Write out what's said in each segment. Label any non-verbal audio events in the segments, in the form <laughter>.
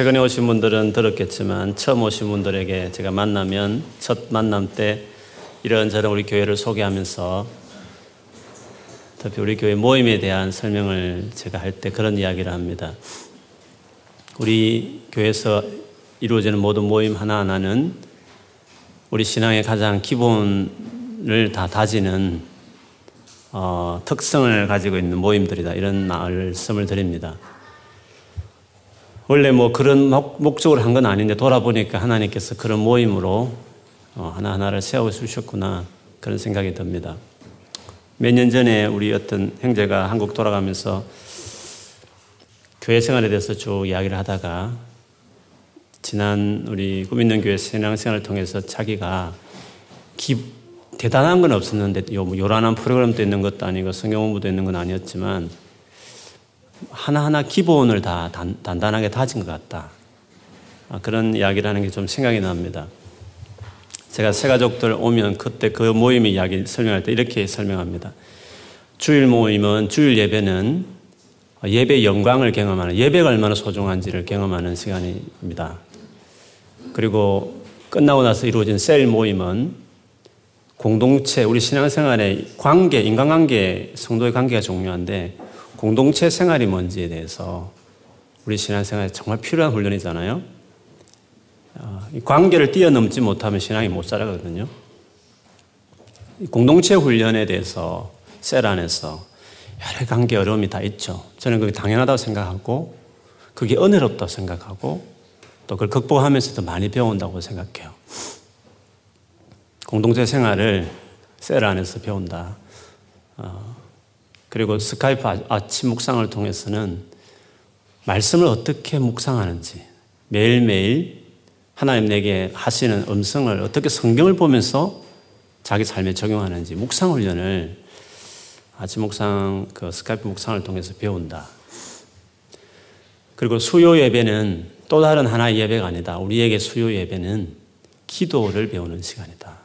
최근에 오신 분들은 들었겠지만 처음 오신 분들에게 제가 만나면 첫 만남 때 이런저런 우리 교회를 소개하면서 특히 우리 교회 모임에 대한 설명을 제가 할 때 그런 이야기를 합니다. 우리 교회에서 이루어지는 모든 모임 하나하나는 우리 신앙의 가장 기본을 다 다지는 어, 특성을 가지고 있는 모임들이다. 이런 말씀을 드립니다. 원래 뭐 그런 목적으로 한 건 아닌데 돌아보니까 하나님께서 그런 모임으로 어, 하나하나를 세워주셨구나. 그런 생각이 듭니다. 몇 년 전에 우리 어떤 형제가 한국 돌아가면서 교회 생활에 대해서 쭉 이야기를 하다가 지난 우리 꿈있는 교회 신앙생활을 통해서 자기가 기, 대단한 건 없었는데 요란한 프로그램도 있는 것도 아니고 성경 공부도 있는 건 아니었지만 하나하나 기본을 다 단, 단단하게 다진 것 같다. 아, 그런 이야기를 하는 게 좀 생각이 납니다. 제가 새 가족들 오면 그때 그 모임의 이야기 설명할 때 이렇게 설명합니다. 주일 모임은 주일 예배는 예배 영광을 경험하는 예배가 얼마나 소중한지를 경험하는 시간입니다. 그리고 끝나고 나서 이루어진 셀 모임은 공동체, 우리 신앙생활의 관계, 인간관계, 성도의 관계가 중요한데 공동체 생활이 뭔지에 대해서 우리 신앙생활에 정말 필요한 훈련이잖아요. 어, 관계를 뛰어넘지 못하면 신앙이 못 살아가거든요. 공동체 훈련에 대해서 셀 안에서 여러 관계 어려움이 다 있죠. 저는 그게 당연하다고 생각하고 그게 은혜롭다고 생각하고 또 그걸 극복하면서 도 많이 배운다고 생각해요. 공동체 생활을 셀 안에서 배운다. 어, 그리고 스카이프 아, 아침 묵상을 통해서는 말씀을 어떻게 묵상하는지 매일매일 하나님 내게 하시는 음성을 어떻게 성경을 보면서 자기 삶에 적용하는지 묵상 훈련을 아침 묵상, 그 스카이프 묵상을 통해서 배운다. 그리고 수요 예배는 또 다른 하나의 예배가 아니다. 우리에게 수요 예배는 기도를 배우는 시간이다.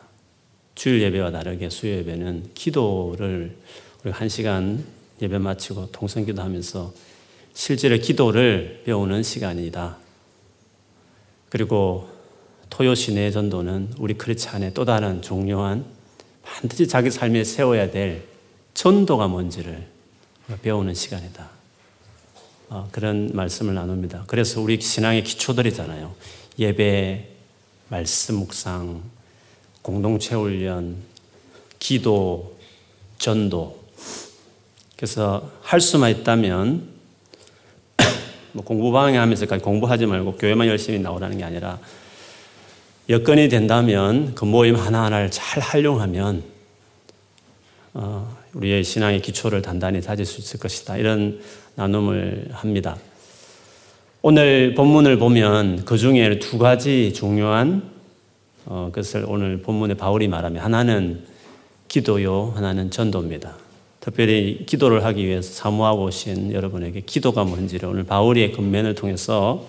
주일 예배와 다르게 수요 예배는 기도를 우리 한 시간 예배 마치고 통성기도 하면서 실제로 기도를 배우는 시간이다. 그리고 토요 시내 전도는 우리 크리스찬의 또 다른 중요한 반드시 자기 삶에 세워야 될 전도가 뭔지를 배우는 시간이다. 어, 그런 말씀을 나눕니다. 그래서 우리 신앙의 기초들이잖아요. 예배, 말씀 묵상, 공동체 훈련, 기도, 전도. 그래서 할 수만 있다면 <coughs> 뭐 공부 방해하면서까지 공부하지 말고 교회만 열심히 나오라는 게 아니라 여건이 된다면 그 모임 하나하나를 잘 활용하면 어, 우리의 신앙의 기초를 단단히 다질 수 있을 것이다. 이런 나눔을 합니다. 오늘 본문을 보면 그 중에 두 가지 중요한 어, 것을 오늘 본문에 바울이 말하면 하나는 기도요, 하나는 전도입니다. 특별히 기도를 하기 위해서 사모하고 오신 여러분에게 기도가 뭔지를 오늘 바울의 근면을 통해서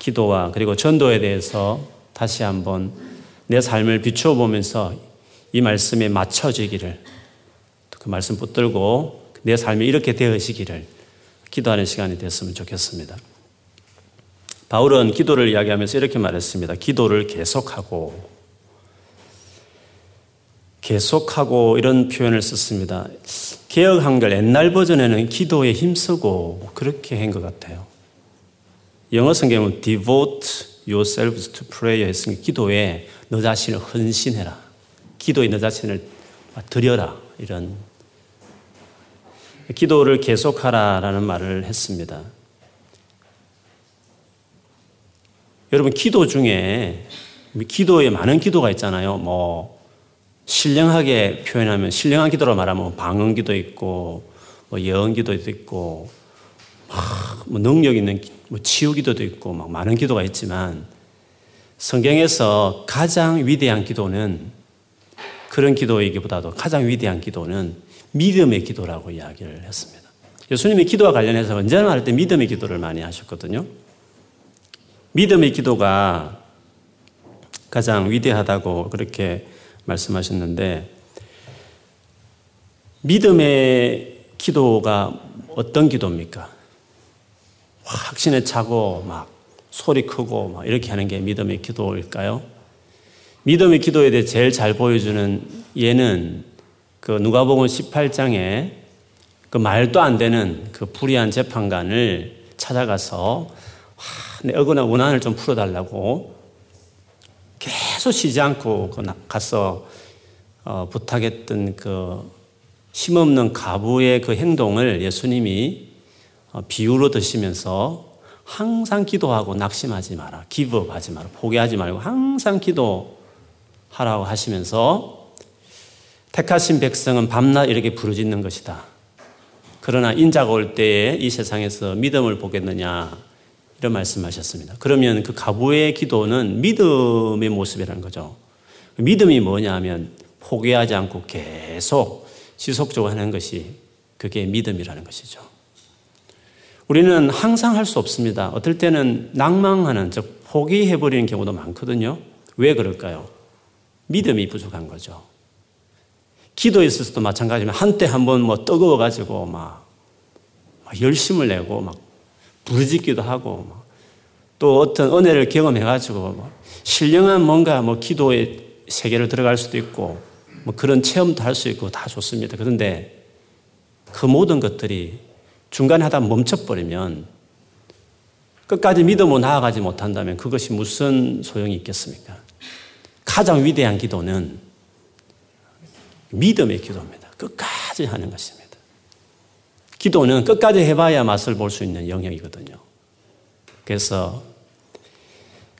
기도와 그리고 전도에 대해서 다시 한번 내 삶을 비춰보면서 이 말씀에 맞춰지기를 그 말씀 붙들고 내 삶이 이렇게 되어지기를 기도하는 시간이 됐으면 좋겠습니다. 바울은 기도를 이야기하면서 이렇게 말했습니다. 기도를 계속하고, 계속하고 이런 표현을 썼습니다. 개혁 한글 옛날 버전에는 기도에 힘쓰고 그렇게 한 것 같아요. 영어 성경은 devote yourselves to prayer 했으니 기도에 너 자신을 헌신해라. 기도에 너 자신을 드려라. 이런 기도를 계속하라라는 말을 했습니다. 여러분, 기도 중에, 기도에 많은 기도가 있잖아요. 뭐, 신령하게 표현하면, 신령한 기도로 말하면 방언 기도 있고, 뭐 예언 기도도 있고, 뭐 능력 있는 뭐 치유 기도도 있고, 막 많은 기도가 있지만, 성경에서 가장 위대한 기도는 그런 기도이기보다도 가장 위대한 기도는 믿음의 기도라고 이야기를 했습니다. 예수님이 기도와 관련해서 언제나 말할 때 믿음의 기도를 많이 하셨거든요. 믿음의 기도가 가장 위대하다고 그렇게 말씀하셨는데, 믿음의 기도가 어떤 기도입니까? 확신에 차고 막 소리 크고 막 이렇게 하는 게 믿음의 기도일까요? 믿음의 기도에 대해 제일 잘 보여주는 예는 그 누가복음 18장에 그 말도 안 되는 그 불의한 재판관을 찾아가서 내 억울한 원한을 좀 풀어달라고 계속 쉬지 않고 그 가서 어, 부탁했던 그 힘없는 가부의 그 행동을 예수님이 어, 비유로 드시면서 항상 기도하고 낙심하지 마라. 기브하지 마라. 포기하지 말고 항상 기도하라고 하시면서 택하신 백성은 밤낮 이렇게 부르짖는 것이다. 그러나 인자가 올 때에 이 세상에서 믿음을 보겠느냐 이런 말씀하셨습니다. 그러면 그 가부의 기도는 믿음의 모습이라는 거죠. 믿음이 뭐냐 하면 포기하지 않고 계속 지속적으로 하는 것이 그게 믿음이라는 것이죠. 우리는 항상 할 수 없습니다. 어떨 때는 낭망하는, 즉, 포기해버리는 경우도 많거든요. 왜 그럴까요? 믿음이 부족한 거죠. 기도에 있어서도 마찬가지면 한때 한번 뭐 뜨거워가지고 막, 막 열심을 내고 막 부르짖기도 하고 또 어떤 은혜를 경험해가지고 신령한 뭔가 뭐 기도의 세계를 들어갈 수도 있고 뭐 그런 체험도 할 수 있고 다 좋습니다. 그런데 그 모든 것들이 중간에 하다 멈춰버리면 끝까지 믿음으로 나아가지 못한다면 그것이 무슨 소용이 있겠습니까? 가장 위대한 기도는 믿음의 기도입니다. 끝까지 하는 것입니다. 기도는 끝까지 해봐야 맛을 볼 수 있는 영역이거든요. 그래서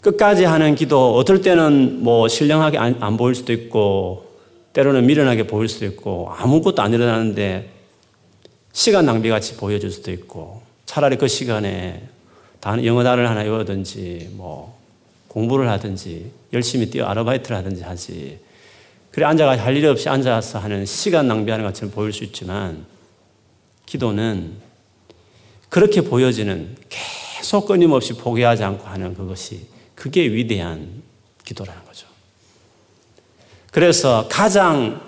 끝까지 하는 기도, 어떨 때는 뭐 신령하게 안, 안 보일 수도 있고, 때로는 미련하게 보일 수도 있고, 아무것도 안 일어나는데 시간 낭비 같이 보여줄 수도 있고 차라리 그 시간에 영어 단어를 하나 외우든지 뭐 공부를 하든지 열심히 뛰어 아르바이트를 하든지 하지. 그래 앉아가 할 일 없이 앉아서 하는 시간 낭비하는 것처럼 보일 수 있지만 기도는 그렇게 보여지는 계속 끊임없이 포기하지 않고 하는 그것이 그게 위대한 기도라는 거죠. 그래서 가장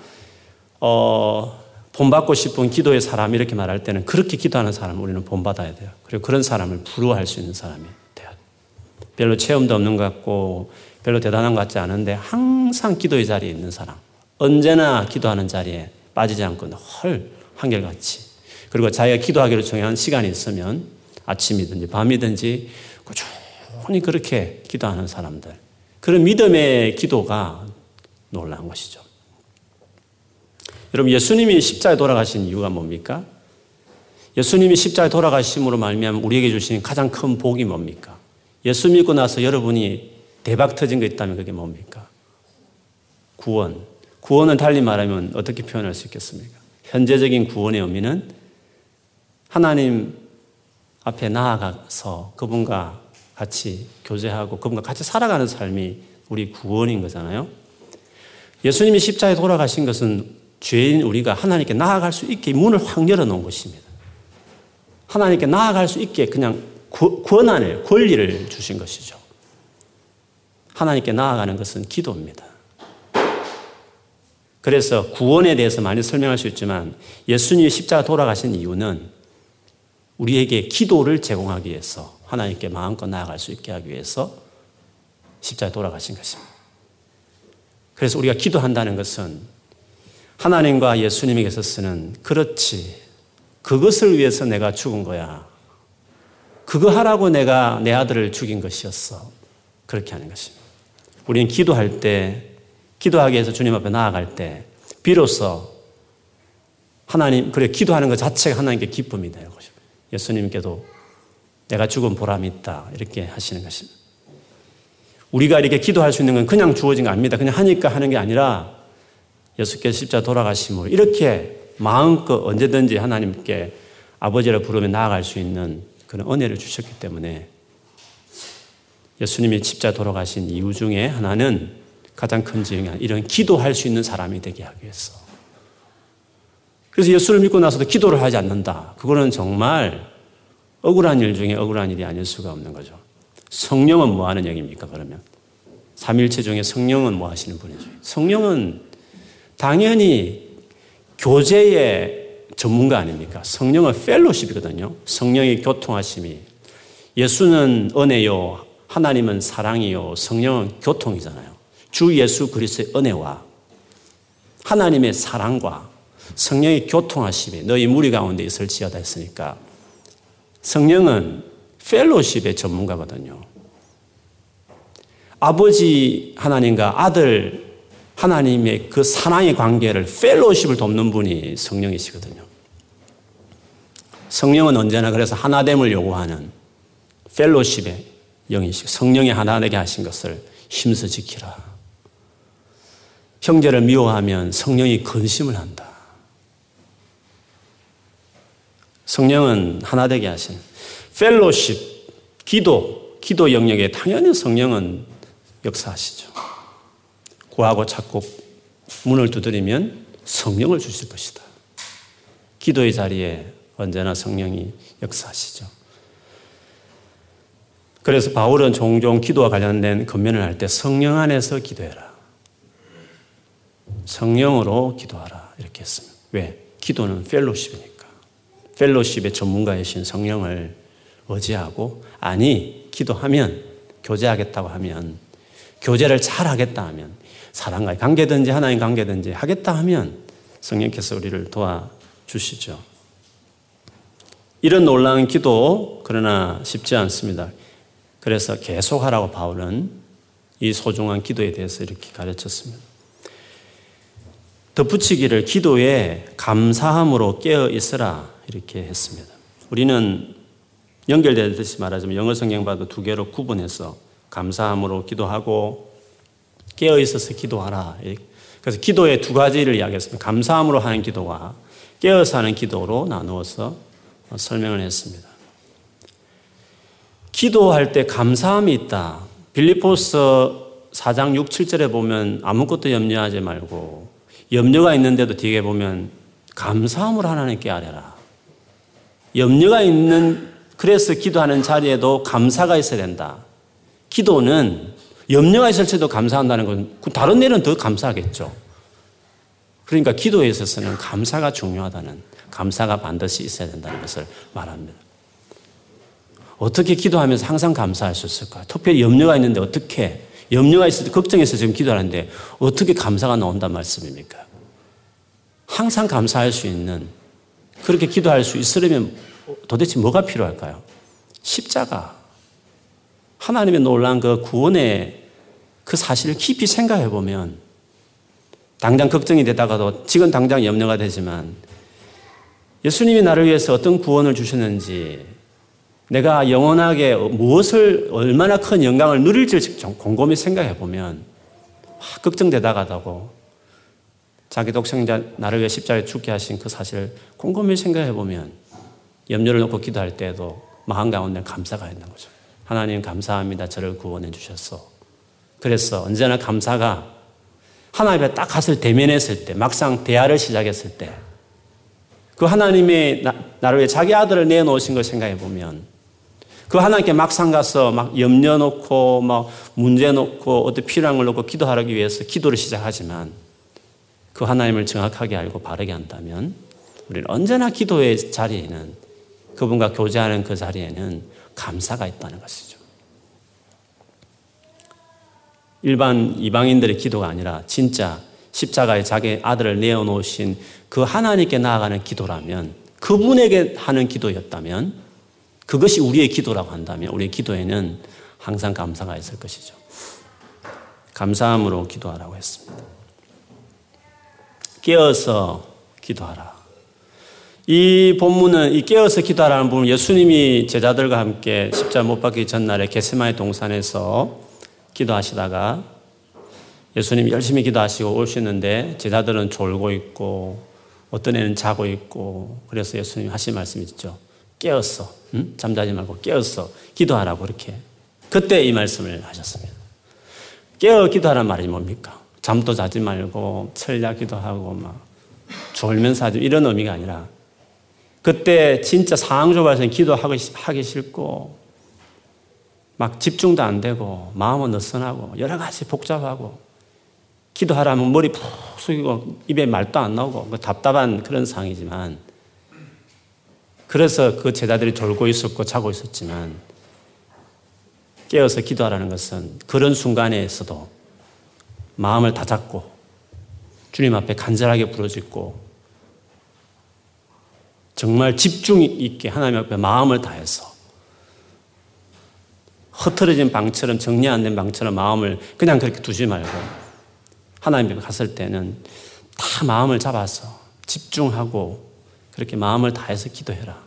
어 본받고 싶은 기도의 사람 이렇게 말할 때는 그렇게 기도하는 사람을 우리는 본받아야 돼요. 그리고 그런 사람을 부러워할 수 있는 사람이 돼요. 별로 체험도 없는 것 같고 별로 대단한 것 같지 않은데 항상 기도의 자리에 있는 사람. 언제나 기도하는 자리에 빠지지 않고 헐 한결같이. 그리고 자기가 기도하기로 정한 시간이 있으면 아침이든지 밤이든지 꾸준히 그렇게 기도하는 사람들. 그런 믿음의 기도가 놀라운 것이죠. 여러분 예수님이 십자에 돌아가신 이유가 뭡니까? 예수님이 십자에 돌아가심으로 말미암아 우리에게 주신 가장 큰 복이 뭡니까? 예수 믿고 나서 여러분이 대박 터진 거 있다면 그게 뭡니까? 구원. 구원은 달리 말하면 어떻게 표현할 수 있겠습니까? 현재적인 구원의 의미는 하나님 앞에 나아가서 그분과 같이 교제하고 그분과 같이 살아가는 삶이 우리 구원인 거잖아요. 예수님이 십자에 돌아가신 것은 죄인 우리가 하나님께 나아갈 수 있게 문을 확 열어놓은 것입니다. 하나님께 나아갈 수 있게 그냥 권한을, 권리를 주신 것이죠. 하나님께 나아가는 것은 기도입니다. 그래서 구원에 대해서 많이 설명할 수 있지만 예수님이 십자가 돌아가신 이유는 우리에게 기도를 제공하기 위해서 하나님께 마음껏 나아갈 수 있게 하기 위해서 십자가 돌아가신 것입니다. 그래서 우리가 기도한다는 것은 하나님과 예수님에게서 쓰는 그렇지. 그것을 위해서 내가 죽은 거야. 그거 하라고 내가 내 아들을 죽인 것이었어. 그렇게 하는 것입니다. 우리는 기도할 때, 기도하기 위해서 주님 앞에 나아갈 때, 비로소 하나님, 그래, 기도하는 것 자체가 하나님께 기쁨이 것입니다. 예수님께도 내가 죽은 보람이 있다. 이렇게 하시는 것입니다. 우리가 이렇게 기도할 수 있는 건 그냥 주어진 거 아닙니다. 그냥 하니까 하는 게 아니라 예수께서 십자 돌아가심으로 이렇게 마음껏 언제든지 하나님께 아버지를 부르며 나아갈 수 있는 그런 은혜를 주셨기 때문에 예수님이 십자 돌아가신 이유 중에 하나는 가장 큰 지형이 이런 기도할 수 있는 사람이 되게 하기 위해서. 그래서 예수를 믿고 나서도 기도를 하지 않는다. 그거는 정말 억울한 일 중에 억울한 일이 아닐 수가 없는 거죠. 성령은 뭐 하는 얘기입니까, 그러면? 삼일체 중에 성령은 뭐 하시는 분이죠? 성령은 당연히 교제의 전문가 아닙니까? 성령은 펠로십이거든요. 성령의 교통하심이 예수는 은혜요, 하나님은 사랑이요, 성령은 교통이잖아요. 주 예수 그리스의 은혜와 하나님의 사랑과 성령의 교통하심이 너희 무리 가운데 있을지어다 했으니까 성령은 펠로십의 전문가거든요. 아버지 하나님과 아들 하나님의 그 사랑의 관계를 펠로십을 돕는 분이 성령이시거든요. 성령은 언제나 그래서 하나됨을 요구하는 펠로십의 영이시고 성령이 하나되게 하신 것을 힘써 지키라. 형제를 미워하면 성령이 근심을 한다. 성령은 하나 되게 하신 펠로십, 기도, 기도 영역에 당연히 성령은 역사하시죠. 구하고 찾고 문을 두드리면 성령을 주실 것이다. 기도의 자리에 언제나 성령이 역사하시죠. 그래서 바울은 종종 기도와 관련된 건면을 할 때 성령 안에서 기도해라. 성령으로 기도하라. 이렇게 했습니다. 왜? 기도는 펠로십이니까. 펠로십의 전문가이신 성령을 의지하고, 아니, 기도하면, 교제하겠다고 하면, 교제를 잘 하겠다 하면, 사랑과의 관계든지 하나님 관계든지 하겠다 하면, 성령께서 우리를 도와주시죠. 이런 놀라운 기도, 그러나 쉽지 않습니다. 그래서 계속하라고 바울은 이 소중한 기도에 대해서 이렇게 가르쳤습니다. 덧붙이기를 기도에 감사함으로 깨어 있으라 이렇게 했습니다. 우리는 연결되듯이 말하자면 영어 성경 봐도 두 개로 구분해서 감사함으로 기도하고 깨어 있어서 기도하라. 그래서 기도의 두 가지를 이야기했습니다. 감사함으로 하는 기도와 깨어서 하는 기도로 나누어서 설명을 했습니다. 기도할 때 감사함이 있다. 빌리포스 4장 6, 7절에 보면 아무것도 염려하지 말고 염려가 있는데도 뒤에 보면 감사함으로 하나님께 아뢰라. 염려가 있는 그래서 기도하는 자리에도 감사가 있어야 된다. 기도는 염려가 있을 때도 감사한다는 건 다른 일은 더 감사하겠죠. 그러니까 기도에 있어서는 감사가 중요하다는 감사가 반드시 있어야 된다는 것을 말합니다. 어떻게 기도하면서 항상 감사할 수 있을까? 특별히 염려가 있는데 어떻게 염려가 있을 때 걱정해서 지금 기도하는데 어떻게 감사가 나온단 말씀입니까? 항상 감사할 수 있는 그렇게 기도할 수 있으려면 도대체 뭐가 필요할까요? 십자가. 하나님의 놀란 그 구원의 그 사실을 깊이 생각해 보면 당장 걱정이 되다가도 지금 당장 염려가 되지만 예수님이 나를 위해서 어떤 구원을 주셨는지 내가 영원하게 무엇을 얼마나 큰 영광을 누릴지 곰곰이 생각해 보면 걱정되다가다고 자기 독생자 나를 위해 십자가에 죽게 하신 그 사실을 곰곰이 생각해 보면 염려를 놓고 기도할 때에도 마음 가운데 감사가 있는 거죠. 하나님 감사합니다. 저를 구원해 주셨어. 그래서 언제나 감사가 하나님 앞에 딱 갔을 대면했을 때 막상 대화를 시작했을 때 그 하나님의 나, 를 위해 자기 아들을 내놓으신 걸 생각해 보면 그 하나님께 막상 가서 막 염려 놓고 막 문제 놓고 어떤 필요한 걸 놓고 기도하기 위해서 기도를 시작하지만 그 하나님을 정확하게 알고 바르게 한다면 우리는 언제나 기도의 자리에는 그분과 교제하는 그 자리에는 감사가 있다는 것이죠. 일반 이방인들의 기도가 아니라 진짜 십자가에 자기 아들을 내어놓으신 그 하나님께 나아가는 기도라면 그분에게 하는 기도였다면 그것이 우리의 기도라고 한다면 우리의 기도에는 항상 감사가 있을 것이죠. 감사함으로 기도하라고 했습니다. 깨어서 기도하라. 이 본문은 이 깨어서 기도하라는 부분 예수님이 제자들과 함께 십자 못 박기 전날에 게세마의 동산에서 기도하시다가 예수님이 열심히 기도하시고 오시는데 제자들은 졸고 있고 어떤 애는 자고 있고 그래서 예수님이 하신 말씀이 있죠. 깨었어. 응? 잠자지 말고 깨었어. 기도하라고 이렇게. 그때 이 말씀을 하셨습니다. 깨어 기도하라는 말이 뭡니까? 잠도 자지 말고 철야 기도 하고 막 졸면서 하지 이런 의미가 아니라 그때 진짜 상황 좁아서 기도하기 싫고 막 집중도 안 되고 마음은 느슨하고 여러 가지 복잡하고 기도하라면 머리 푹 숙이고 입에 말도 안 나오고 그 답답한 그런 상황이지만 그래서 그 제자들이 졸고 있었고 자고 있었지만 깨어서 기도하라는 것은 그런 순간에서도 마음을 다 잡고 주님 앞에 간절하게 부르짖고 정말 집중 있게 하나님 앞에 마음을 다해서 흩어진 방처럼 정리 안 된 방처럼 마음을 그냥 그렇게 두지 말고 하나님 앞에 갔을 때는 다 마음을 잡아서 집중하고 그렇게 마음을 다해서 기도해라.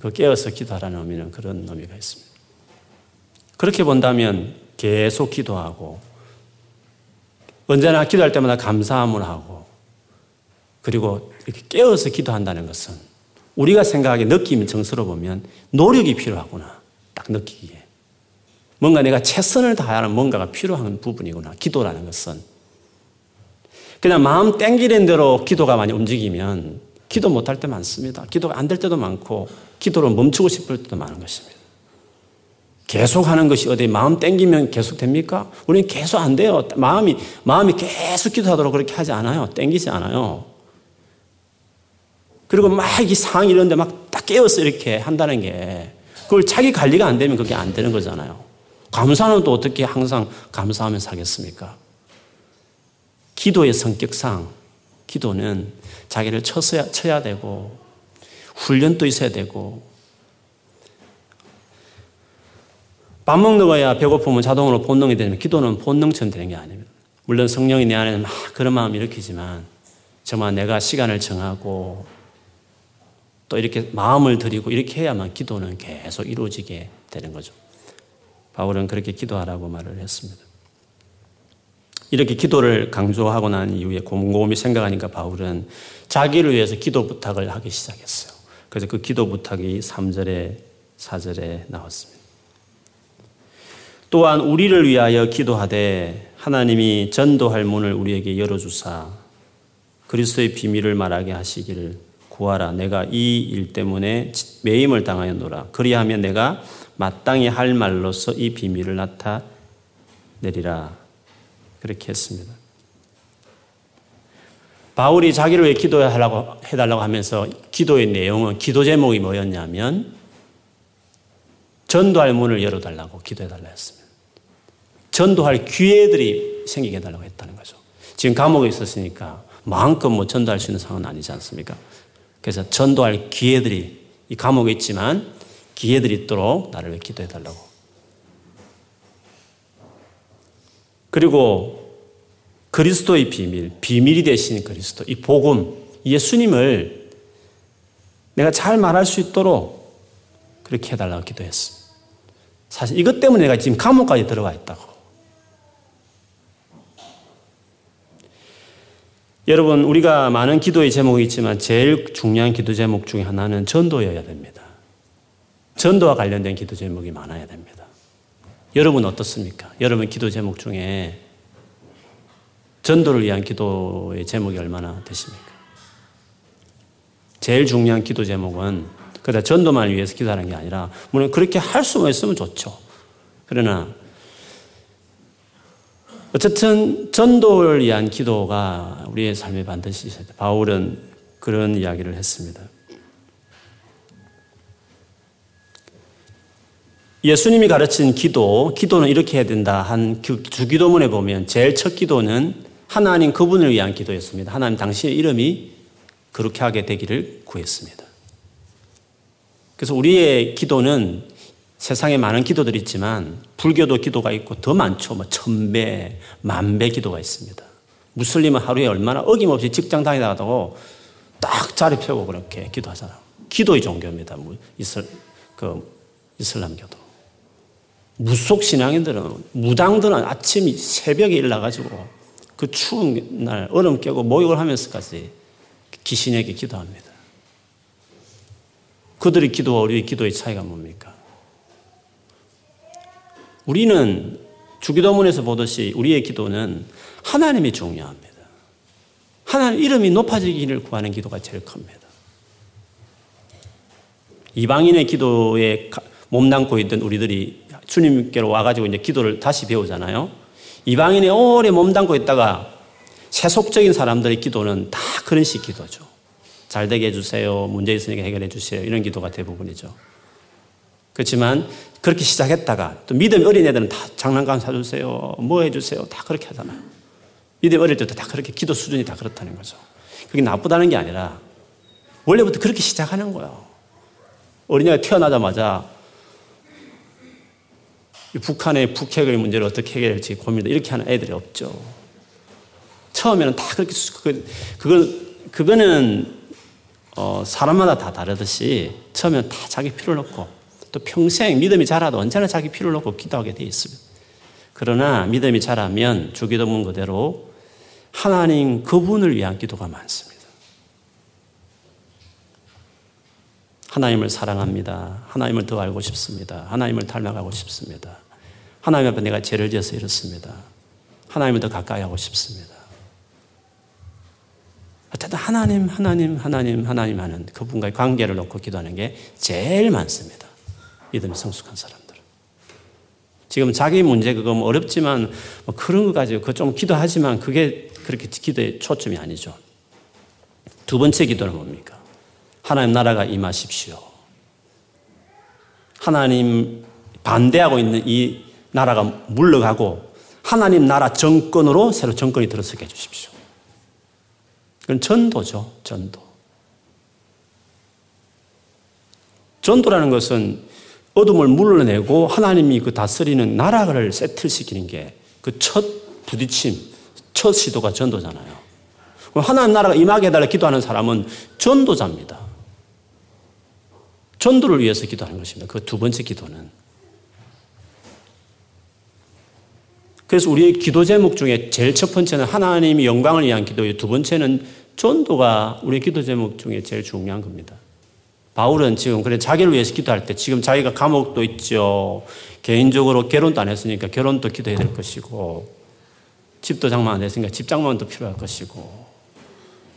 그 깨어서 기도하라는 의미는 그런 의미가 있습니다. 그렇게 본다면 계속 기도하고 언제나 기도할 때마다 감사함을 하고 그리고 이렇게 깨어서 기도한다는 것은 우리가 생각하기에 느낌이 정서로 보면 노력이 필요하구나. 딱 느끼기에. 뭔가 내가 최선을 다하는 뭔가가 필요한 부분이구나. 기도라는 것은. 그냥 마음 땡기는 대로 기도가 많이 움직이면 기도 못할 때 많습니다. 기도가 안 될 때도 많고 기도를 멈추고 싶을 때도 많은 것입니다. 계속 하는 것이 어디 마음 땡기면 계속 됩니까? 우리는 계속 안 돼요. 마음이, 마음이 계속 기도하도록 그렇게 하지 않아요. 땡기지 않아요. 그리고 막 이 상황 이런데 막 딱 깨워서 이렇게 한다는 게 그걸 자기 관리가 안 되면 그게 안 되는 거잖아요. 감사는 또 어떻게 항상 감사하면서 하겠습니까? 기도의 성격상 기도는 자기를 쳐서야, 쳐야 되고 훈련도 있어야 되고 밥 먹는 거야 배고프면 자동으로 본능이 되면 기도는 본능처럼 되는 게 아닙니다. 물론 성령이 내 안에 막 그런 마음을 일으키지만 정말 내가 시간을 정하고 또 이렇게 마음을 들이고 이렇게 해야만 기도는 계속 이루어지게 되는 거죠. 바울은 그렇게 기도하라고 말을 했습니다. 이렇게 기도를 강조하고 난 이후에 곰곰이 생각하니까 바울은 자기를 위해서 기도 부탁을 하기 시작했어요. 그래서 그 기도 부탁이 3절에 4절에 나왔습니다. 또한 우리를 위하여 기도하되 하나님이 전도할 문을 우리에게 열어주사 그리스도의 비밀을 말하게 하시기를 구하라. 내가 이 일 때문에 매임을 당하였노라. 그리하면 내가 마땅히 할 말로서 이 비밀을 나타내리라. 그렇게 했습니다. 바울이 자기를 왜 기도하라고 해달라고 하면서 기도의 내용은 기도 제목이 뭐였냐면 전도할 문을 열어달라고 기도해달라 했습니다. 전도할 기회들이 생기게 해달라고 했다는 거죠. 지금 감옥에 있었으니까 마음껏 뭐 전도할 수 있는 상황은 아니지 않습니까? 그래서 전도할 기회들이 이 감옥에 있지만 기회들이 있도록 나를 왜 기도해 달라고. 그리고 그리스도의 비밀, 비밀이 되신 그리스도, 이 복음, 예수님을 내가 잘 말할 수 있도록 그렇게 해달라고 기도했습니다. 사실 이것 때문에 내가 지금 감옥까지 들어가 있다고. 여러분, 우리가 많은 기도의 제목이 있지만 제일 중요한 기도 제목 중에 하나는 전도여야 됩니다. 전도와 관련된 기도 제목이 많아야 됩니다. 여러분 어떻습니까? 여러분 기도 제목 중에 전도를 위한 기도의 제목이 얼마나 되십니까? 제일 중요한 기도 제목은 그다 전도만 위해서 기도하는 게 아니라 물론 그렇게 할 수만 있으면 좋죠. 그러나 어쨌든 전도를 위한 기도가 우리의 삶에 반드시 있어야 돼. 바울은 그런 이야기를 했습니다. 예수님이 가르친 기도, 기도는 이렇게 해야 된다 한그 주기도문에 보면 제일 첫 기도는 하나님 그분을 위한 기도였습니다. 하나님 당신의 이름이 그렇게 하게 되기를 구했습니다. 그래서 우리의 기도는 세상에 많은 기도들이 있지만 불교도 기도가 있고 더 많죠. 뭐 천배, 만배 기도가 있습니다. 무슬림은 하루에 얼마나 어김없이 직장 다니다가도 딱 자리 펴고 그렇게 기도하잖아요. 기도의 종교입니다. 이슬, 그 이슬람교도. 무속 신앙인들은 무당들은 아침 새벽에 일나가지고 그 추운 날 얼음 깨고 목욕을 하면서까지 귀신에게 기도합니다. 그들의 기도와 우리의 기도의 차이가 뭡니까? 우리는 주기도문에서 보듯이 우리의 기도는 하나님이 중요합니다. 하나님 이름이 높아지기를 구하는 기도가 제일 큽니다. 이방인의 기도에 몸담고 있던 우리들이 주님께로 와가지고 이제 기도를 다시 배우잖아요. 이방인의 오래 몸담고 있다가 세속적인 사람들의 기도는 다 그런 식 기도죠. 잘 되게 해주세요. 문제 있으니까 해결해 주세요. 이런 기도가 대부분이죠. 그렇지만 그렇게 시작했다가 또 믿음 어린 애들은 다 장난감 사주세요. 뭐 해주세요. 다 그렇게 하잖아요. 믿음 어릴 때도 다 그렇게 기도 수준이 다 그렇다는 거죠. 그게 나쁘다는 게 아니라 원래부터 그렇게 시작하는 거예요. 어린이가 태어나자마자 북한의 북핵의 문제를 어떻게 해결할지 고민을 이렇게 하는 애들이 없죠. 처음에는 다 그렇게 그, 그건 그거는 어, 사람마다 다 다르듯이 처음에는 다 자기 필요를 놓고 또 평생 믿음이 자라도 언제나 자기 필요를 놓고 기도하게 돼 있습니다. 그러나 믿음이 자라면 주기도문 그대로 하나님 그분을 위한 기도가 많습니다. 하나님을 사랑합니다. 하나님을 더 알고 싶습니다. 하나님을 닮아가고 싶습니다. 하나님 앞에 내가 죄를 지어서 이렇습니다. 하나님을 더 가까이 하고 싶습니다. 어쨌든 하나님, 하나님, 하나님, 하나님 하는 그분과의 관계를 놓고 기도하는 게 제일 많습니다. 믿음이 성숙한 사람들. 지금 자기 문제 그거 뭐 어렵지만 뭐 그런 거 가지고 그 좀 기도하지만 그게 그렇게 기도의 초점이 아니죠. 두 번째 기도는 뭡니까? 하나님 나라가 임하십시오. 하나님 반대하고 있는 이 나라가 물러가고 하나님 나라 정권으로 새로 정권이 들어서게 해주십시오. 그건 전도죠, 전도. 전도라는 것은 어둠을 물러내고 하나님이 그 다스리는 나라를 세틀시키는 게 그 첫 부딪힘, 첫 시도가 전도잖아요. 하나님 나라가 임하게 해달라 기도하는 사람은 전도자입니다. 전도를 위해서 기도하는 것입니다. 그 두 번째 기도는. 그래서 우리의 기도 제목 중에 제일 첫 번째는 하나님이 영광을 위한 기도예요. 두 번째는 전도가 우리 기도 제목 중에 제일 중요한 겁니다. 바울은 지금 그래 자기를 위해서 기도할 때 지금 자기가 감옥도 있죠. 개인적으로 결혼도 안 했으니까 결혼도 기도해야 될 것이고 집도 장만 안 했으니까 집 장만도 필요할 것이고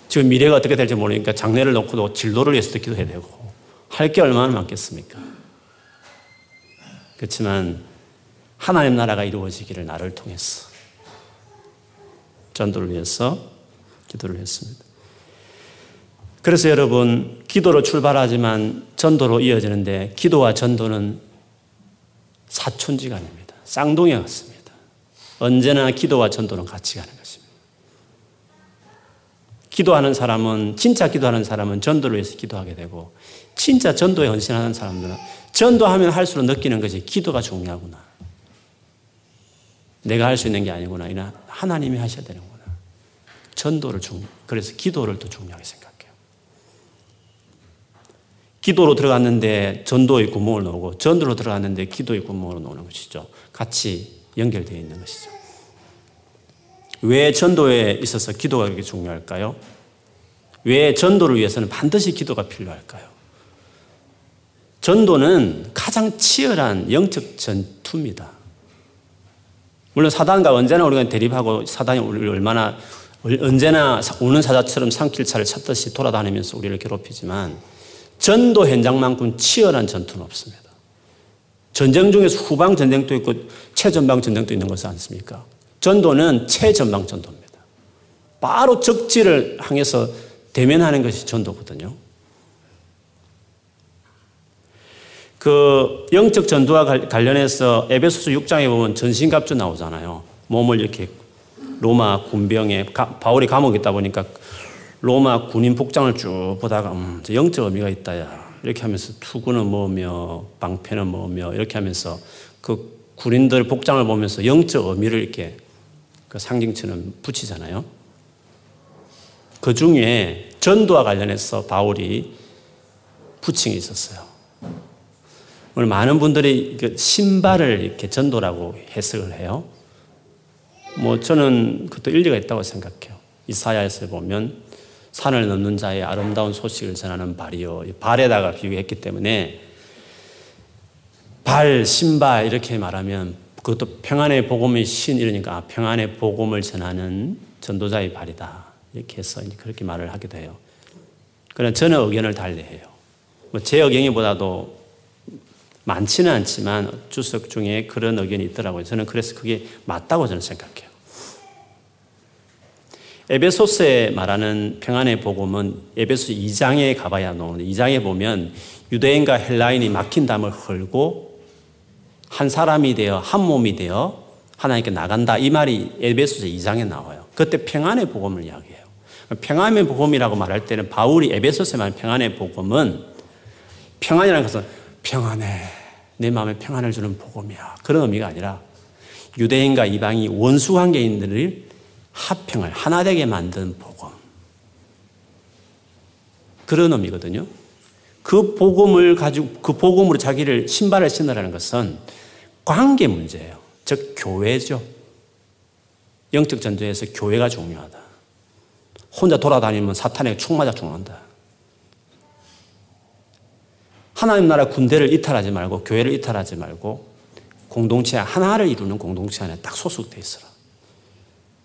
지금 미래가 어떻게 될지 모르니까 장래를 놓고도 진로를 위해서도 기도해야 되고 할 게 얼마나 많겠습니까? 그렇지만 하나님 나라가 이루어지기를 나를 통해서 전도를 위해서 기도를 했습니다. 그래서 여러분, 기도로 출발하지만 전도로 이어지는데 기도와 전도는 사촌지간입니다. 쌍둥이 같습니다. 언제나 기도와 전도는 같이 가는 것입니다. 기도하는 사람은, 진짜 기도하는 사람은 전도를 위해서 기도하게 되고, 진짜 전도에 헌신하는 사람들은 전도하면 할수록 느끼는 것이 기도가 중요하구나. 내가 할 수 있는 게 아니구나. 이나 하나님이 하셔야 되는구나. 전도를 중, 그래서 기도를 더 중요하게 생각합니다. 기도로 들어갔는데 전도의 구멍을 놓고 전도로 들어갔는데 기도의 구멍으로 놓는 것이죠. 같이 연결되어 있는 것이죠. 왜 전도에 있어서 기도가 그렇게 중요할까요? 왜 전도를 위해서는 반드시 기도가 필요할까요? 전도는 가장 치열한 영적 전투입니다. 물론 사단과 언제나 우리가 대립하고 사단이 우리를 얼마나 언제나 우는 사자처럼 산길차를 찾듯이 돌아다니면서 우리를 괴롭히지만 전도 현장만큼 치열한 전투는 없습니다. 전쟁 중에서 후방 전쟁도 있고 최전방 전쟁도 있는 것이 않습니까? 전도는 최전방 전도입니다. 바로 적지를 향해서 대면하는 것이 전도거든요. 그 영적 전도와 관련해서 에베소서 6장에 보면 전신갑주 나오잖아요. 몸을 이렇게 로마 군병에 바울이 감옥에 있다 보니까 로마 군인 복장을 쭉 보다가 음, 영적 의미가 있다야. 이렇게 하면서 투구는 뭐며 방패는 뭐며 이렇게 하면서 그 군인들 복장을 보면서 영적 의미를 이렇게 그 상징처럼 붙이잖아요. 그 중에 전도와 관련해서 바울이 부칭이 있었어요. 오늘 많은 분들이 그 신발을 이렇게 전도라고 해석을 해요. 뭐 저는 그것도 일리가 있다고 생각해요. 이사야에서 보면 산을 넘는 자의 아름다운 소식을 전하는 발이요. 발에다가 비유했기 때문에 발, 신발 이렇게 말하면 그것도 평안의 복음의 신 이러니까 아, 평안의 복음을 전하는 전도자의 발이다. 이렇게 해서 그렇게 말을 하기도 해요. 그러나 저는 의견을 달리해요. 뭐제 의견보다도 많지는 않지만 주석 중에 그런 의견이 있더라고요. 저는 그래서 그게 맞다고 저는 생각해요. 에베소스에 말하는 평안의 복음은 에베소 2장에 가봐야 나오는데 2장에 보면 유대인과 헬라인이 막힌 담을 헐고 한 사람이 되어 한 몸이 되어 하나님께 나간다. 이 말이 에베소서 2장에 나와요. 그때 평안의 복음을 이야기해요. 평안의 복음이라고 말할 때는 바울이 에베소서에 말 평안의 복음은 평안이라는 것은 평안해. 내 마음에 평안을 주는 복음이야. 그런 의미가 아니라 유대인과 이방이 원수 관계인들을 합평을 하나 되게 만든 복음. 그런 의미거든요. 그 복음을 가지고 그 복음으로 자기를 신발을 신으라는 것은 관계 문제예요. 즉 교회죠. 영적 전쟁에서 교회가 중요하다. 혼자 돌아다니면 사탄에게 총 맞아 죽는다. 하나님 나라 군대를 이탈하지 말고 교회를 이탈하지 말고 공동체 하나를 이루는 공동체 안에 딱 소속돼 있어라.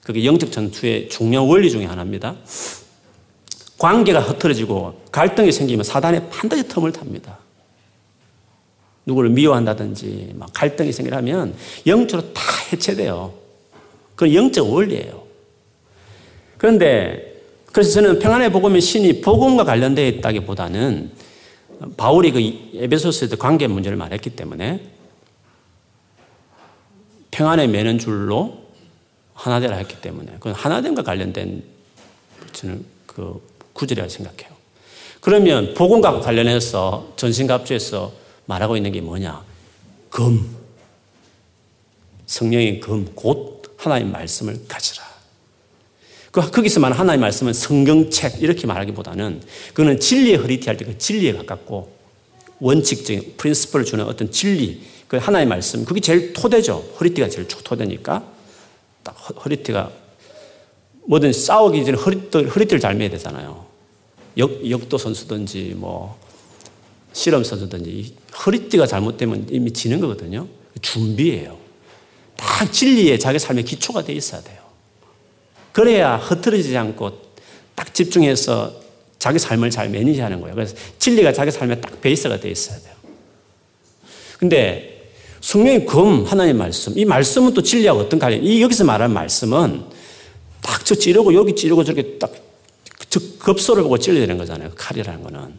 그게 영적 전투의 중요한 원리 중의 하나입니다. 관계가 흐트러지고 갈등이 생기면 사단에 반드시 틈을 탑니다. 누구를 미워한다든지 막 갈등이 생기면 영적으로 다 해체돼요. 그건 영적 원리예요. 그런데 그래서 저는 평안의 복음의 신이 복음과 관련되어 있다기보다는 바울이 그 에베소스에서 관계 문제를 말했기 때문에 평안의 매는 줄로 하나 되라 했기 때문에 그건 하나됨과 관련된 저는 그 구절이라고 생각해요. 그러면 복음과 관련해서 전신갑주에서 말하고 있는 게 뭐냐? 금. 성령의 금, 곧 하나님 말씀을 가지라. 그, 거기서 말하는 하나님 말씀은 성경책, 이렇게 말하기보다는 그거는 진리의 허리티 할때 그 진리에 가깝고 원칙적인 프린스플을 주는 어떤 진리, 그 하나의 말씀, 그게 제일 토대죠. 허리띠가 제일 토대니까. 딱 허리띠가 뭐든 싸우기 전에 허리띠, 허리띠를 잘 매야 되잖아요. 역, 역도 선수든지 뭐 실험 선수든지 허리띠가 잘못되면 이미 지는 거거든요. 준비예요. 딱 진리에 자기 삶의 기초가 돼 있어야 돼요. 그래야 흐트러지지 않고 딱 집중해서 자기 삶을 잘 매니지하는 거예요. 그래서 진리가 자기 삶에 딱 베이스가 돼 있어야 돼요. 근데 성령의 금 하나님 말씀 이 말씀은 또 진리하고 어떤 관련? 이 여기서 말하는 말씀은 딱 저 찌르고 여기 찌르고 저렇게 딱 급소를 보고 찔려야 되는 거잖아요. 칼이라는 거는.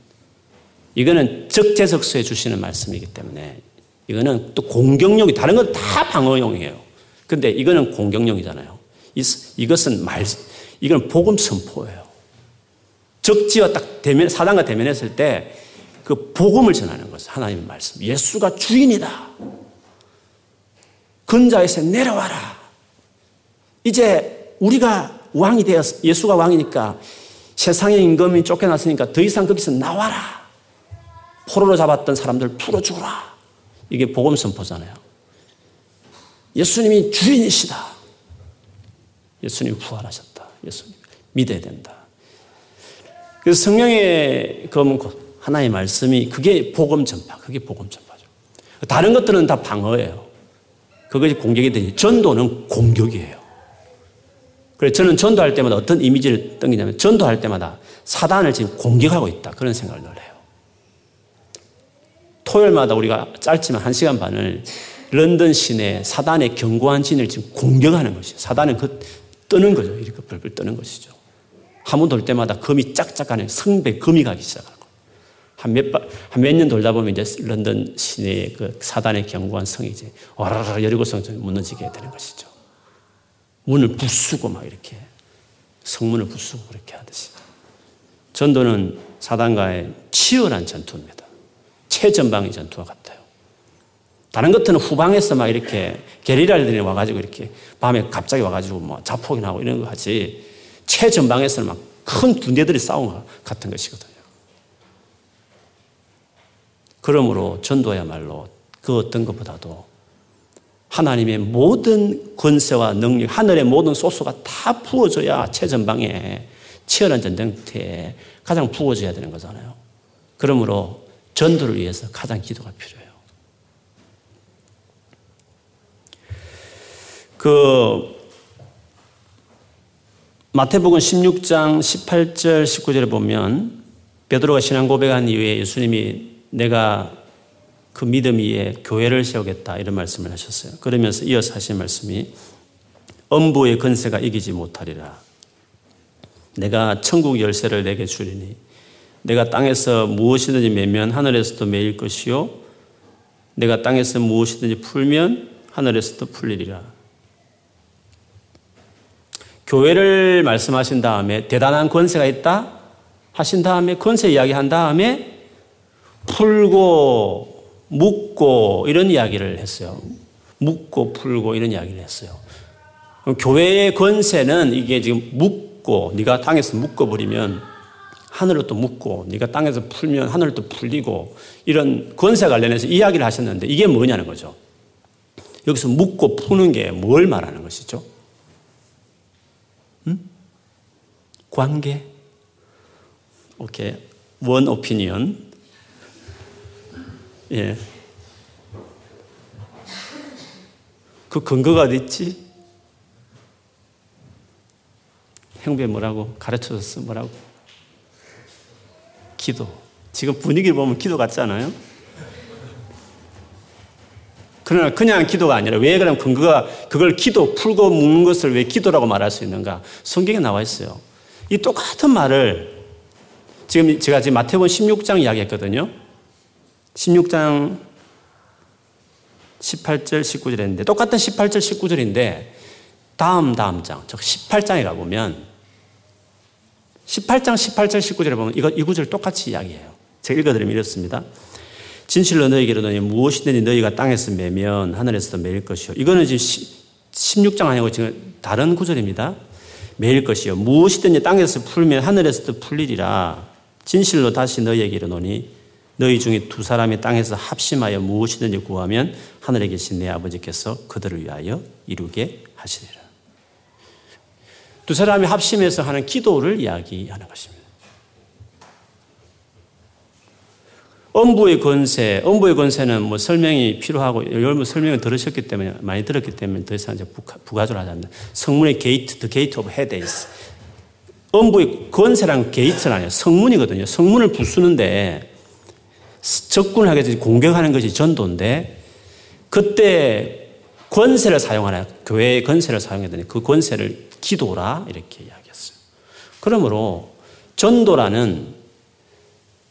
이거는 적재적소에 주시는 말씀이기 때문에 이거는 또 공격용이 다른 건 다 방어용이에요. 근데 이거는 공격용이잖아요. 이 것은 말, 이건 복음 선포예요. 적지와 딱 대면, 사단과 대면했을 때 그 복음을 전하는 것은 하나님의 말씀. 예수가 주인이다. 근자에서 내려와라. 이제 우리가 왕이 되었, 예수가 왕이니까 세상의 임금이 쫓겨났으니까 더 이상 거기서 나와라. 포로로 잡았던 사람들 풀어주라. 이게 복음 선포잖아요. 예수님이 주인이시다. 예수님 부활하셨다. 예수님 믿어야 된다. 그래서 성령의 그 하나의 말씀이 그게 복음 전파, 그게 복음 전파죠. 다른 것들은 다 방어예요. 그것이 공격이 되지. 전도는 공격이에요. 그래서 저는 전도할 때마다 어떤 이미지를 던기냐면 전도할 때마다 사단을 지금 공격하고 있다. 그런 생각을 늘 해요. 토요일마다 우리가 짧지만 한 시간 반을 런던 시내 사단의 견고한 진을 지금 공격하는 것이에요. 사단은 그 뜨는 거죠. 이렇게 벌벌 뜨는 것이죠. 한번돌 때마다 금이 짝짝하는 성배 금이 가기 시작하고 한 몇, 한몇년 돌다 보면 이제 런던 시내의 그 사단의 견고한 성이 이제 와라라 여리고성 무너지게 되는 것이죠. 문을 부수고 막 이렇게 성문을 부수고 그렇게 하듯이 전도는 사단과의 치열한 전투입니다. 최전방의 전투와 같아요. 다른 것들은 후방에서 막 이렇게 게리라들이 와가지고 이렇게 밤에 갑자기 와가지고 뭐 자폭이 나고 이런 거 하지 최전방에서는 막 큰 군대들이 것 같은 것이거든요. 그러므로 전도야말로 그 어떤 것보다도 하나님의 모든 권세와 능력, 하늘의 모든 소스가 다 부어져야 최전방에 치열한 전쟁터에 가장 부어져야 되는 거잖아요. 그러므로 전도를 위해서 가장 기도가 필요해요. 그 마태복음 16장 18절 19절에 보면 베드로가 신앙 고백한 이후에 예수님이 내가 그 믿음 위에 교회를 세우겠다 이런 말씀을 하셨어요. 그러면서 이어서 하신 말씀이 엄부의 건세가 이기지 못하리라. 내가 천국 열쇠를 내게 주리니 내가 땅에서 무엇이든지 매면 하늘에서도 매일 것이요 내가 땅에서 무엇이든지 풀면 하늘에서도 풀리리라. 교회를 말씀하신 다음에 대단한 권세가 있다 하신 다음에 권세 이야기한 다음에 풀고 묶고 이런 이야기를 했어요. 묶고 풀고 이런 이야기를 했어요. 교회의 권세는 이게 지금 묶고 네가 땅에서 묶어 버리면 하늘로 또 묶고 네가 땅에서 풀면 하늘로 또 풀리고 이런 권세 관련해서 이야기를 하셨는데 이게 뭐냐는 거죠. 여기서 묶고 푸는 게 뭘 말하는 것이죠? 음? 관계. 오케이. 원 오피니언. 예. 그 근거가 있지? 형배 뭐라고 가르쳐줬어? 뭐라고? 기도. 지금 분위기를 보면 기도 같지 않아요? 그러나 그냥 기도가 아니라 왜 그럼 근거가 그걸 기도 풀고 묻는 것을 왜 기도라고 말할 수 있는가? 성경에 나와 있어요. 이 똑같은 말을 지금 제가 지금 마태복음 16장 이야기했거든요. 16장 18절 19절 했는데 똑같은 18절 19절인데 다음 다음 장, 즉 18장에 가보면 18장 18절 19절에 보면 이거 이 구절 똑같이 이야기해요. 제가 읽어드리면 이렇습니다. 진실로 너에게 이르노니 무엇이든지 너희가 땅에서 매면 하늘에서도 매일 것이요. 이거는 지금 16장 아니고 지금 다른 구절입니다. 매일 것이요. 무엇이든지 땅에서 풀면 하늘에서도 풀리리라. 진실로 다시 너희에게 이르노니 너희 중에 두 사람이 땅에서 합심하여 무엇이든지 구하면 하늘에 계신 내 아버지께서 그들을 위하여 이루게 하시리라. 두 사람이 합심해서 하는 기도를 이야기하는 것입니다. 음부의 권세, 음부의 권세는 뭐 설명이 필요하고 여러분 설명을 들으셨기 때문에 많이 들었기 때문에 더 이상 이제 부가적으로 하지 않는다. 성문의 gate, the gate of Hades. 음부의 권세란 gate는 아니에요. 성문이거든요. 성문을 부수는데 접근을 하게 되지 공격하는 것이 전도인데 그때 권세를 사용하나 교회의 권세를 사용했더니 그 권세를 기도라 이렇게 이야기했어요. 그러므로 전도라는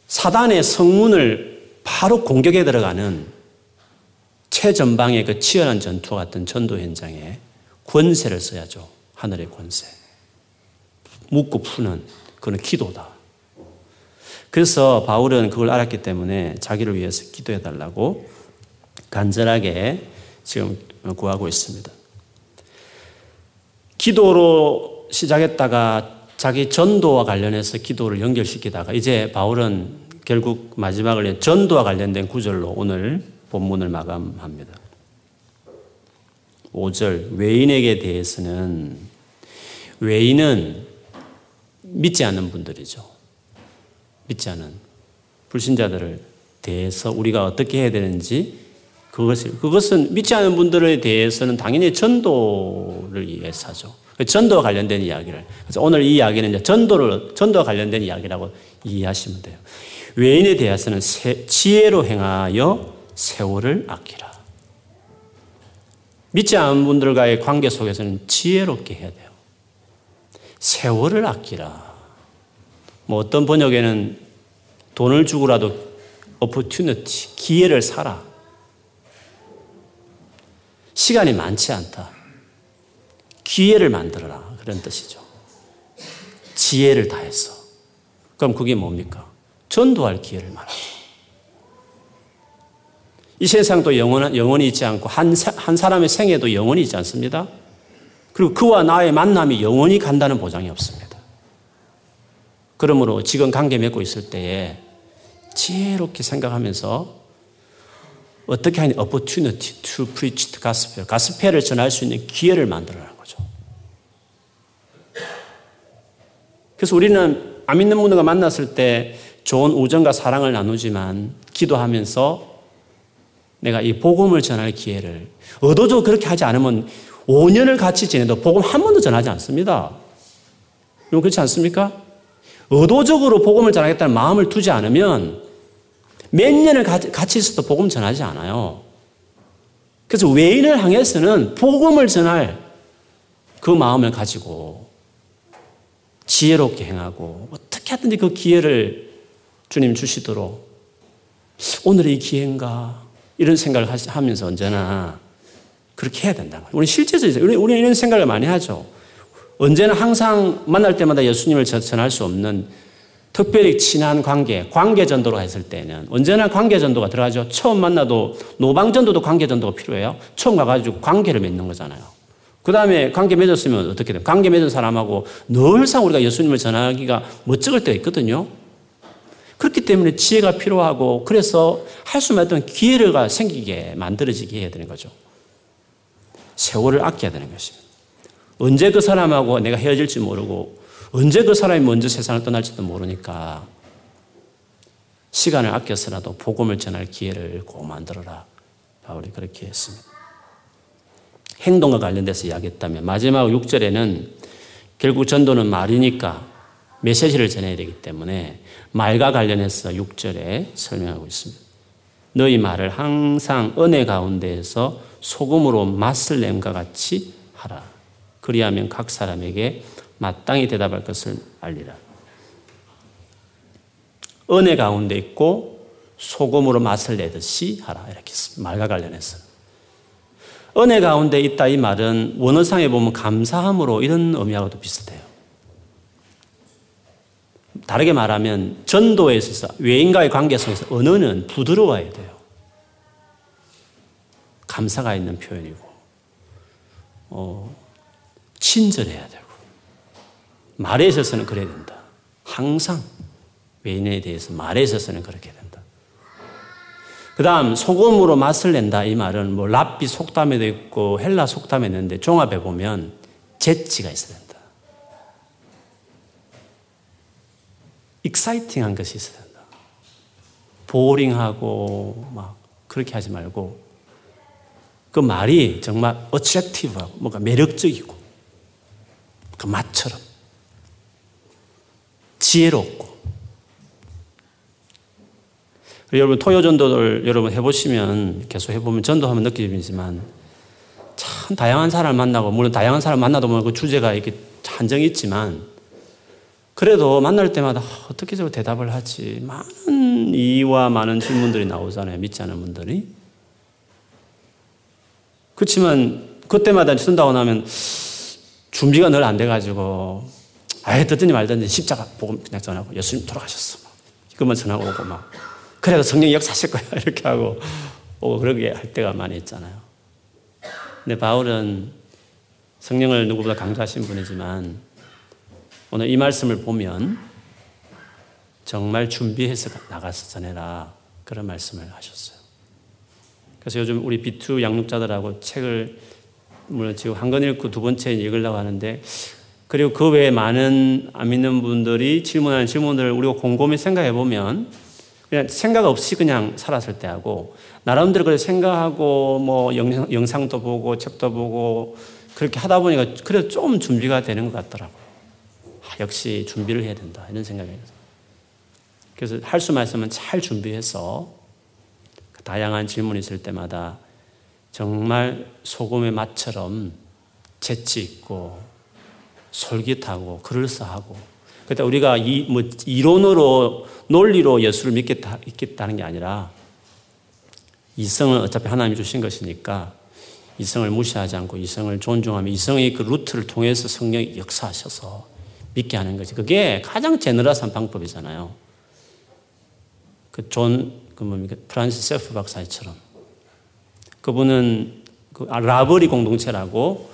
사단의 성문을 바로 공격에 들어가는 최전방의 그 치열한 전투와 같은 전도 현장에 권세를 써야죠. 하늘의 권세. 묻고 푸는 그는 기도다. 그래서 바울은 그걸 알았기 때문에 자기를 위해서 기도해 달라고 간절하게 지금 구하고 있습니다. 기도로 시작했다가 자기 전도와 관련해서 기도를 연결시키다가 이제 바울은 결국 마지막을 전도와 관련된 구절로 오늘 본문을 마감합니다. 5절 외인에게 대해서는 외인은 믿지 않는 분들이죠. 믿지 않은 불신자들을 대해서 우리가 어떻게 해야 되는지 그것을, 그것은 믿지 않는 분들에 대해서는 당연히 전도를 위해서 하죠. 그 전도와 관련된 이야기를. 그래서 오늘 이 이야기는 이제 전도를, 전도와 관련된 이야기라고 이해하시면 돼요. 외인에 대해서는 세, 지혜로 행하여 세월을 아끼라. 믿지 않는 분들과의 관계 속에서는 지혜롭게 해야 돼요. 세월을 아끼라. 뭐 어떤 번역에는 돈을 주고라도 opportunity, 기회를 사라. 시간이 많지 않다. 기회를 만들어라. 그런 뜻이죠. 지혜를 다해서. 그럼 그게 뭡니까? 전도할 기회를 말하죠. 이 세상도 영원, 영원히 있지 않고 한, 한 사람의 생애도 영원히 있지 않습니다. 그리고 그와 나의 만남이 영원히 간다는 보장이 없습니다. 그러므로 지금 관계 맺고 있을 때에 지혜롭게 생각하면서 어떻게 하냐? opportunity to preach the gospel. 가스펠을 전할 수 있는 기회를 만들어라는 거죠. 그래서 우리는 안 믿는 분들과 만났을 때 좋은 우정과 사랑을 나누지만 기도하면서 내가 이 복음을 전할 기회를 의도적으로 그렇게 하지 않으면 5년을 같이 지내도 복음 한 번도 전하지 않습니다. 그렇지 않습니까? 의도적으로 복음을 전하겠다는 마음을 두지 않으면 몇 년을 같이 있어도 복음 전하지 않아요. 그래서 외인을 향해서는 복음을 전할 그 마음을 가지고 지혜롭게 행하고 어떻게 하든지 그 기회를 주님 주시도록 오늘의 기회인가 이런 생각을 하면서 언제나 그렇게 해야 된다. 우리 실제적으로 우리 이런 생각을 많이 하죠. 언제나 항상 만날 때마다 예수님을 전할 수 없는 특별히 친한 관계, 관계 전도로 했을 때는 언제나 관계 전도가 들어가죠. 처음 만나도 노방 전도도 관계 전도가 필요해요. 처음 가가지고 관계를 맺는 거잖아요. 그 다음에 관계 맺었으면 어떻게 돼요? 관계 맺은 사람하고 늘상 우리가 예수님을 전하기가 멋쩍을 때가 있거든요. 그렇기 때문에 지혜가 필요하고 그래서 할 수만 있던 기회가 생기게 만들어지게 해야 되는 거죠. 세월을 아껴야 되는 것입니다. 언제 그 사람하고 내가 헤어질지 모르고 언제 그 사람이 먼저 세상을 떠날지도 모르니까 시간을 아껴서라도 복음을 전할 기회를 꼭 만들어라. 바울이 그렇게 했습니다. 행동과 관련돼서 이야기했다면 마지막 6절에는 결국 전도는 말이니까 메시지를 전해야 되기 때문에 말과 관련해서 6절에 설명하고 있습니다. 너희 말을 항상 은혜 가운데에서 소금으로 맛을 냄과 같이 하라. 그리하면 각 사람에게 마땅히 대답할 것을 알리라. 은혜 가운데 있고 소금으로 맛을 내듯이 하라. 이렇게. 말과 관련해서. 은혜 가운데 있다 이 말은 원어상에 보면 감사함으로 이런 의미하고도 비슷해요. 다르게 말하면 전도에 있어서 외인과의 관계 속에서 언어는 부드러워야 돼요. 감사가 있는 표현이고, 어, 친절해야 되고, 말에 있어서는 그래야 된다. 항상 외인에 대해서 말에 있어서는 그렇게 된다. 그 다음, 소금으로 맛을 낸다. 이 말은 뭐 랍비 속담에도 있고 헬라 속담에 있는데 종합해 보면 재치가 있어야 된다. 익사이팅한 것이 있어야 된다. 보링하고 막 그렇게 하지 말고 그 말이 정말 어트랙티브하고 뭔가 매력적이고 그 맛처럼 지혜롭고 여러분 토요 전도를 여러분 해보시면 계속 해보면 전도하면 느끼지만 참 다양한 사람을 만나고 물론 다양한 사람 만나도 보면 그 주제가 이렇게 한정이 있지만 그래도 만날 때마다 어떻게 저 대답을 하지? 많은 이와 많은 질문들이 나오잖아요. 믿지 않는 분들이. 그렇지만 그때마다 쓴다고 나면 준비가 늘 안 돼가지고 아예 듣든지 말든지 십자가 복음 그냥 전하고 예수님 돌아가셨어. 그것만 전하고 오고 막 그래도 성령 역사하실 거야 <laughs> 이렇게 하고 오고 그러게 할 때가 많이 있잖아요. 근데 바울은 성령을 누구보다 강조하신 분이지만 오늘 이 말씀을 보면 정말 준비해서 나가서 전해라. 그런 말씀을 하셨어요. 그래서 요즘 우리 비투 양육자들하고 책을 물론 지금 한권 읽고 두 번째 읽으려고 하는데 그리고 그 외에 많은 안 믿는 분들이 질문하는 질문들을 우리가 곰곰이 생각해 보면 그냥 생각 없이 그냥 살았을 때 하고 나름대로 그래 생각하고 뭐 영상, 도 보고 책도 보고 그렇게 하다 보니까 그래도 좀 준비가 되는 것 같더라고요. 역시 준비를 해야 된다. 이런 생각이 들어요. 그래서 할 수만 있으면 잘 준비해서 그 다양한 질문이 있을 때마다 정말 소금의 맛처럼 재치 있고 솔깃하고 그럴싸하고 그때 우리가 이, 뭐 이론으로 논리로 예수를 믿겠다, 믿겠다는 게 아니라 이성은 어차피 하나님이 주신 것이니까 이성을 무시하지 않고 이성을 존중하며 이성의 그 루트를 통해서 성령이 역사하셔서 믿게 하는 거지. 그게 가장 제너러스한 방법이잖아요. 그 존, 그 뭡니까? 프란시스 쉐퍼 박사처럼. 그분은 그 라브리 공동체라고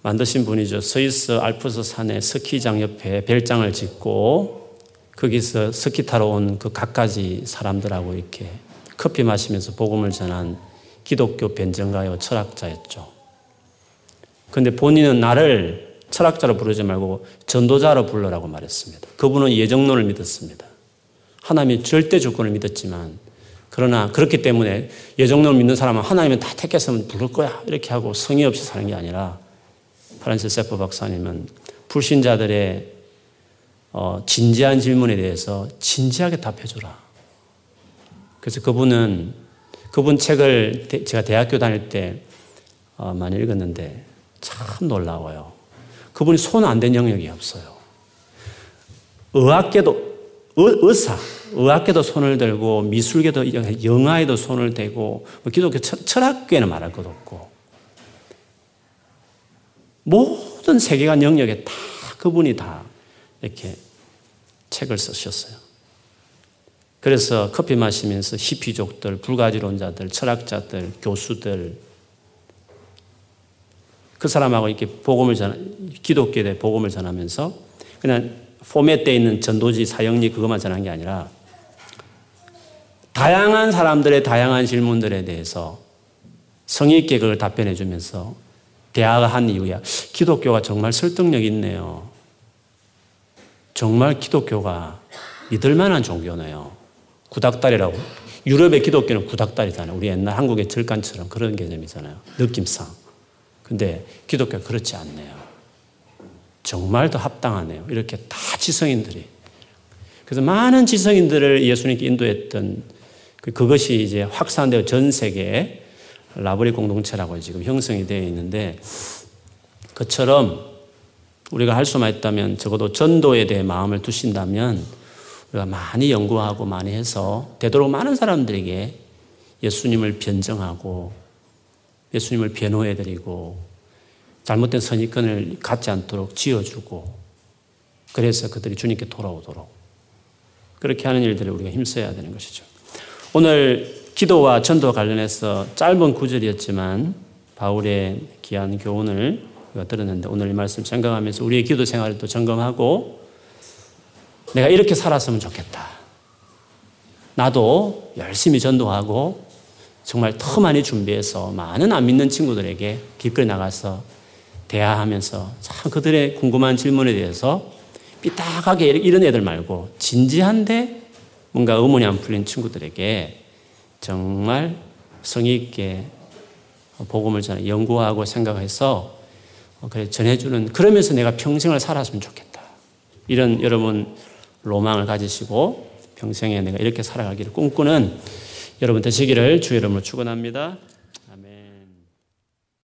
만드신 분이죠. 스위스 알프스 산에 스키장 옆에 별장을 짓고 거기서 스키 타러 온 그 갖가지 사람들하고 이렇게 커피 마시면서 복음을 전한 기독교 변증가요 철학자였죠. 근데 본인은 나를 철학자로 부르지 말고 전도자로 불러라고 말했습니다. 그분은 예정론을 믿었습니다. 하나님이 절대 주권을 믿었지만 그러나 그렇기 때문에 예정론을 믿는 사람은 하나님은 다 택했으면 부를 거야 이렇게 하고 성의 없이 사는 게 아니라 프란시스 쉐퍼 박사님은 불신자들의 어, 진지한 질문에 대해서 진지하게 답해주라. 그래서 그분은 그분 책을 제가 대학교 다닐 때 어, 많이 읽었는데 참 놀라워요. 그분이 손 안 댄 영역이 없어요. 의학계도 의사, 의학계도 손을 들고 미술계도 영화에도 손을 대고 뭐 기독교 철학계는 말할 것 없고 모든 세계관 영역에 다 그분이 다 이렇게 책을 쓰셨어요. 그래서 커피 마시면서 히피족들, 불가지론자들, 철학자들, 교수들 그 사람하고 이렇게 복음을 전 기독교에 대해 복음을 전하면서 그냥 포맷되어 있는 전도지 사형리 그것만 전한 게 아니라 다양한 사람들의 다양한 질문들에 대해서 성의 있게 그걸 답변해 주면서 대화가 한 이유야. 기독교가 정말 설득력 있네요. 정말 기독교가 믿을 만한 종교네요. 구닥다리라고. 유럽의 기독교는 구닥다리잖아요. 우리 옛날 한국의 절간처럼 그런 개념이잖아요. 느낌상. 근데 기독교가 그렇지 않네요. 정말 더 합당하네요. 이렇게 다 지성인들이. 그래서 많은 지성인들을 예수님께 인도했던 그, 그것이 이제 확산되어 전 세계에 라브리 공동체라고 지금 형성이 되어 있는데 그처럼 우리가 할 수만 있다면 적어도 전도에 대해 마음을 두신다면 우리가 많이 연구하고 많이 해서 되도록 많은 사람들에게 예수님을 변정하고 예수님을 변호해드리고 잘못된 선입견을 갖지 않도록 지어주고 그래서 그들이 주님께 돌아오도록 그렇게 하는 일들을 우리가 힘써야 되는 것이죠. 오늘 기도와 전도와 관련해서 짧은 구절이었지만 바울의 귀한 교훈을 우리가 들었는데 오늘 이 말씀 생각하면서 우리의 기도 생활을 또 점검하고 내가 이렇게 살았으면 좋겠다. 나도 열심히 전도하고 정말 더 많이 준비해서 많은 안 믿는 친구들에게 길거리 나가서 대화하면서 참 그들의 궁금한 질문에 대해서 삐딱하게 이런 애들 말고 진지한데 뭔가 의문이 안 풀린 친구들에게 정말 성의 있게 복음을 전해 연구하고 생각해서 그래 전해주는 그러면서 내가 평생을 살았으면 좋겠다. 이런 여러분 로망을 가지시고 평생에 내가 이렇게 살아가기를 꿈꾸는 여러분 되시기를 주의 이름으로 축원합니다.